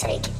Sake.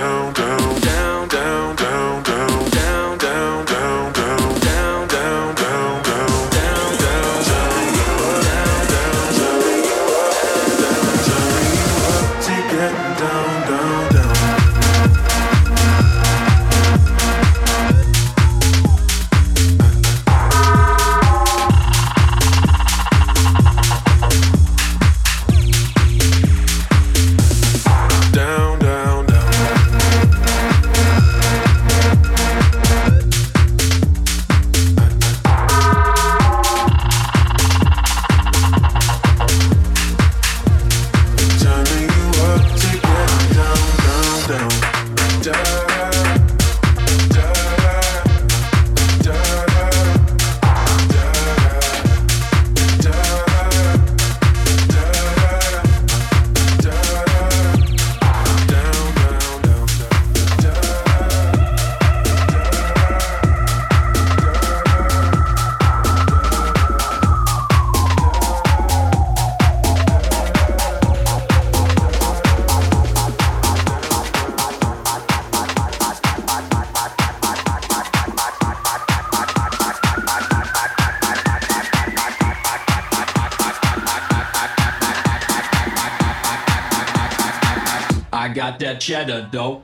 cheddar dough.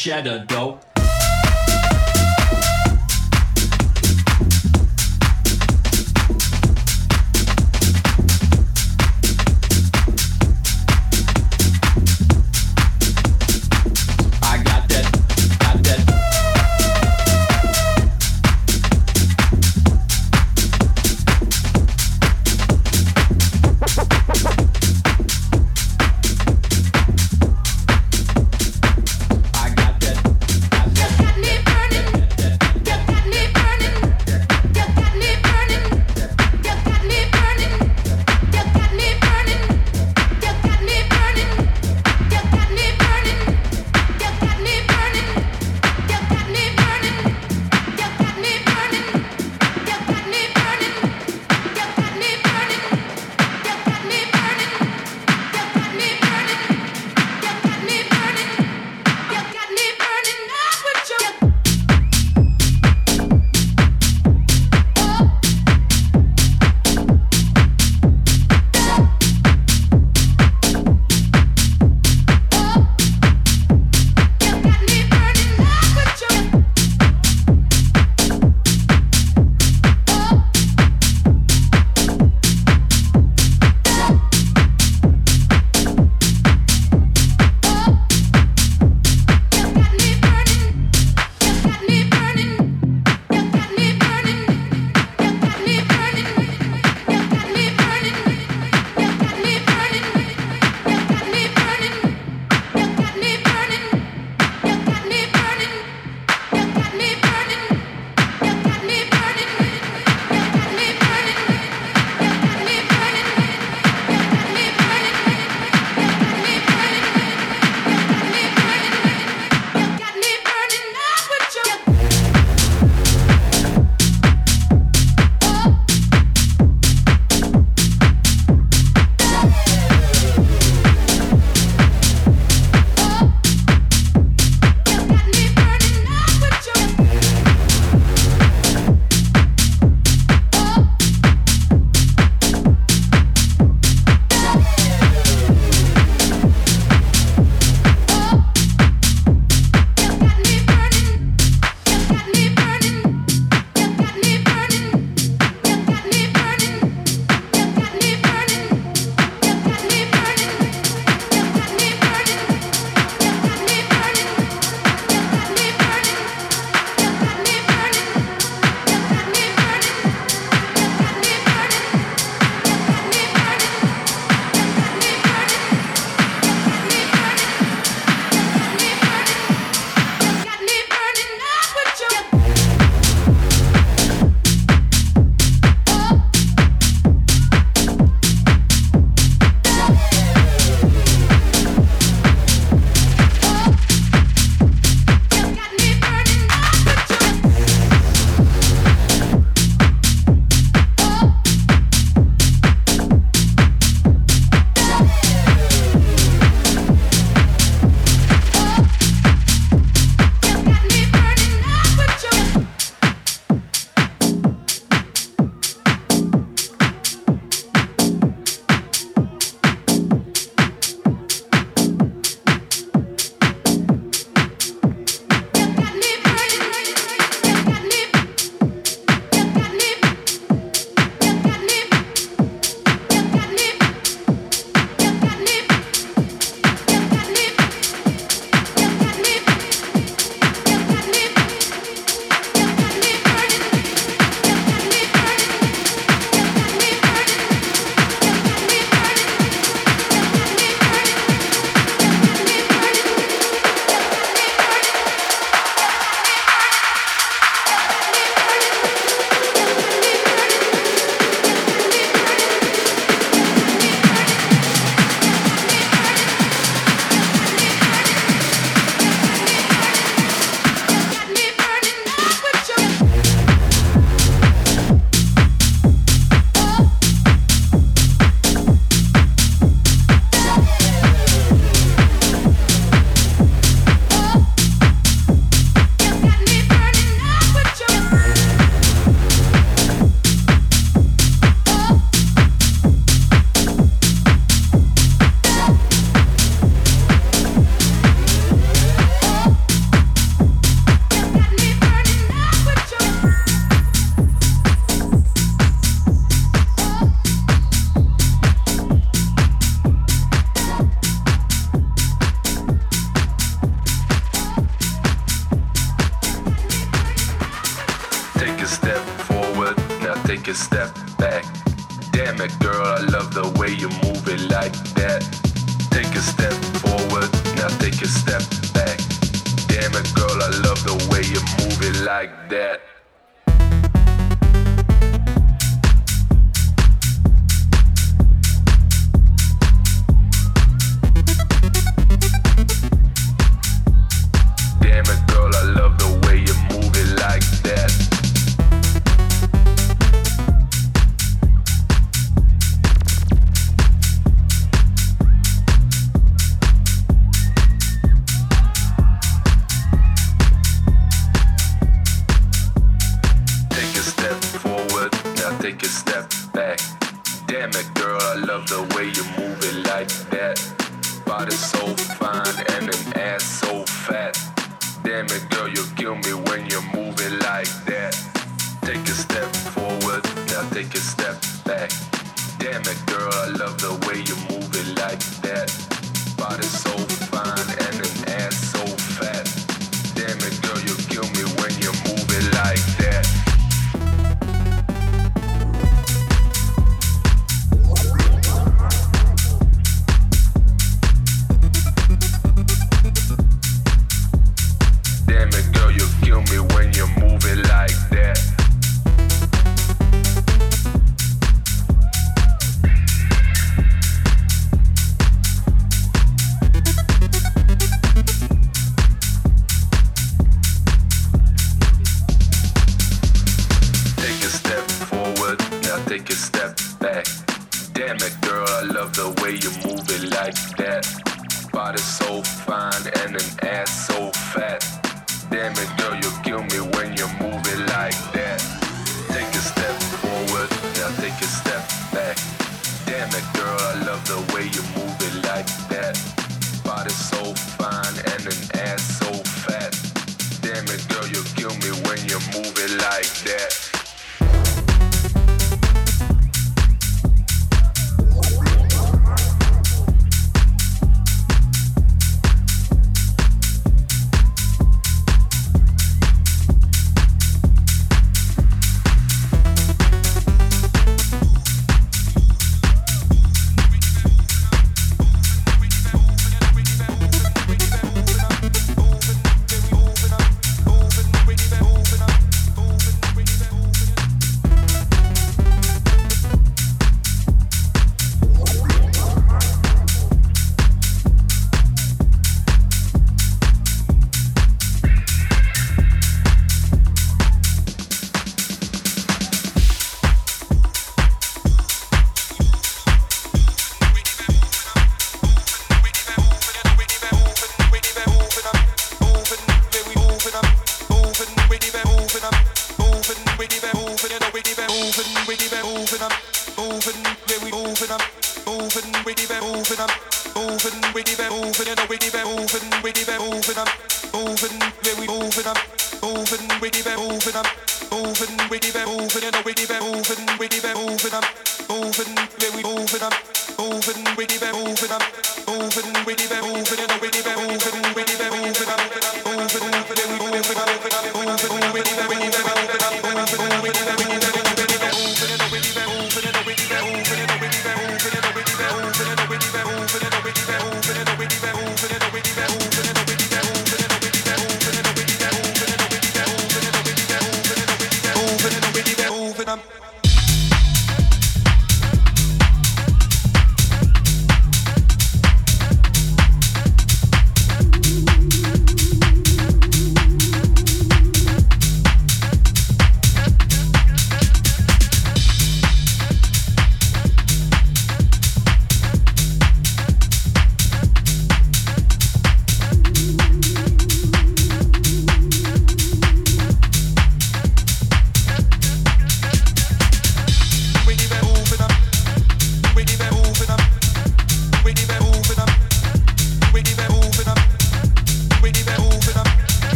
Cheddar dough.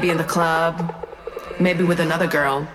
Maybe in the club, maybe with another girl.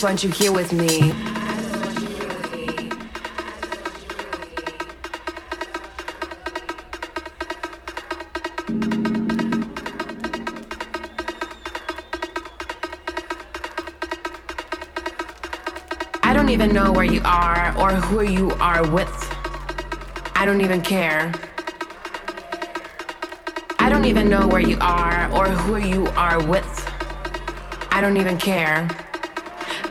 Just want you here with me. I don't even know where you are or who you are with. I don't even care. I don't even know where you are or who you are with. I don't even care.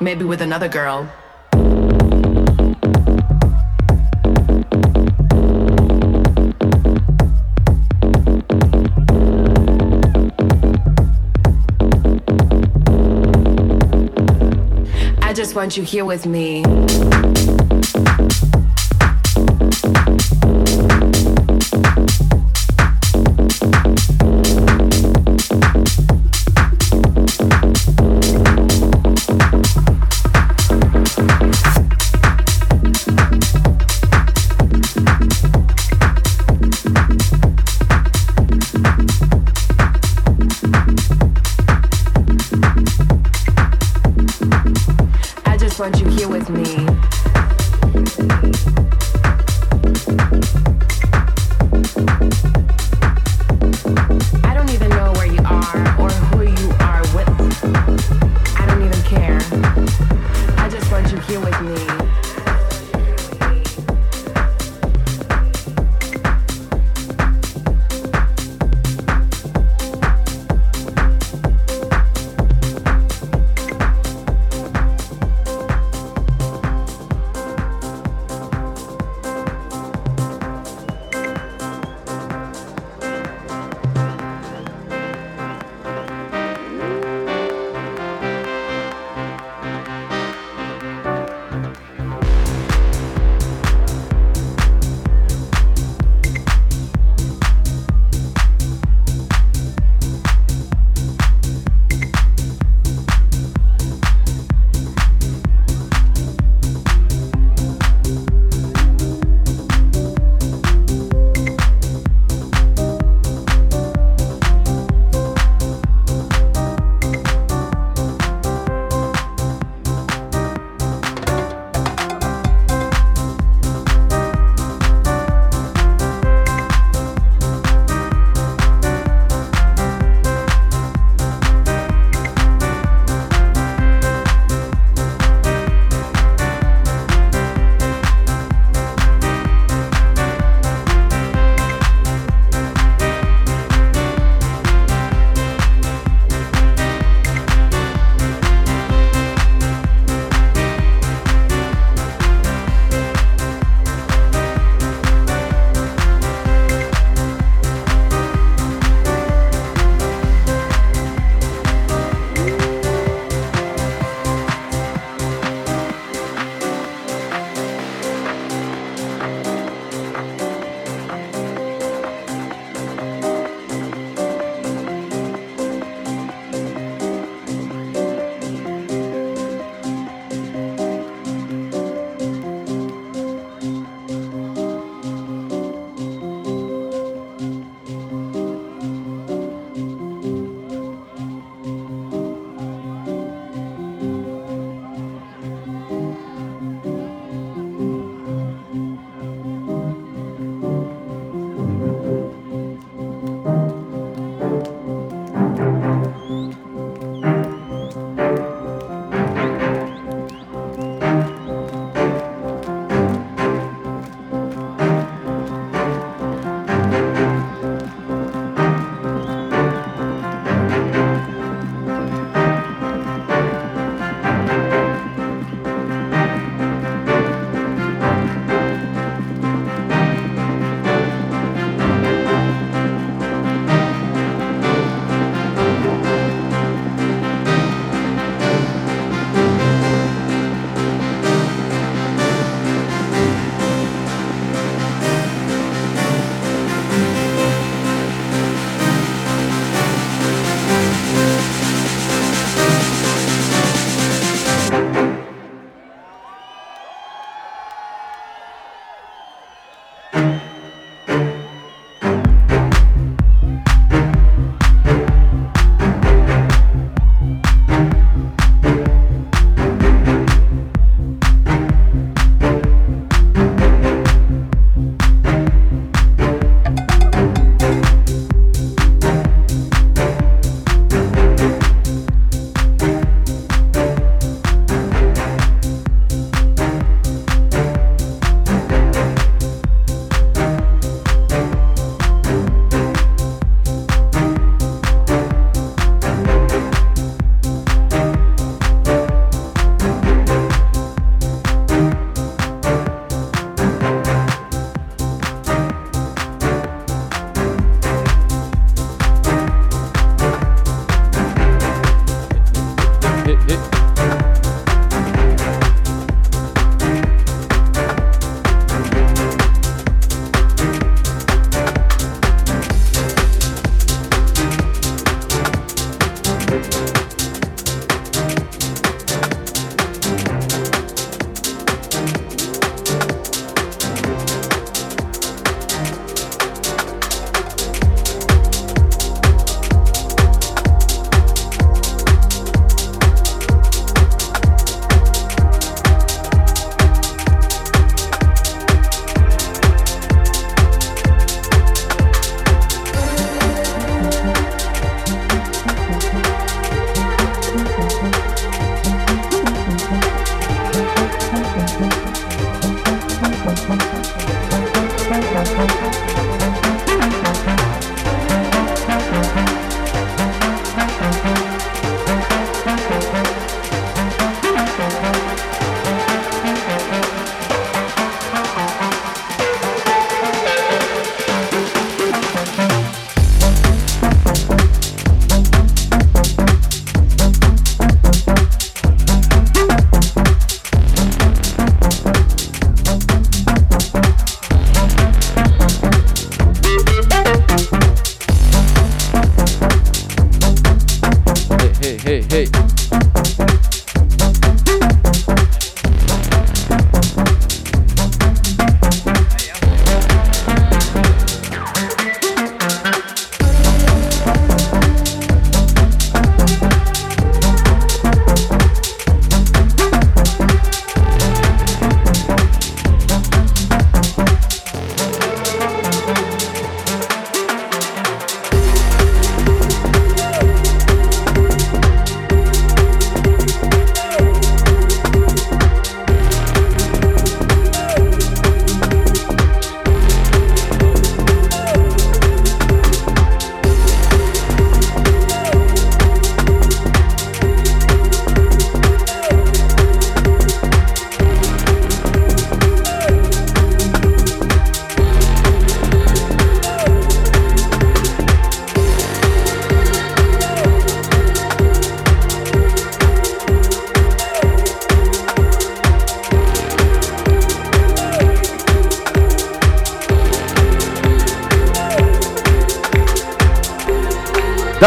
Maybe with another girl. I just want you here with me.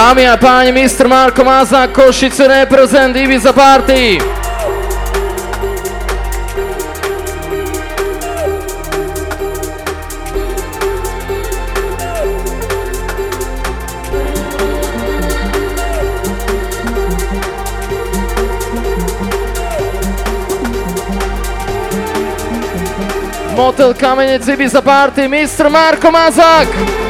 Dámy a páni, Mr. Marko Mazák, Košice reprezent Ibiza Party. Motel Kamenec Ibiza Party, Mr. Marko Mazák.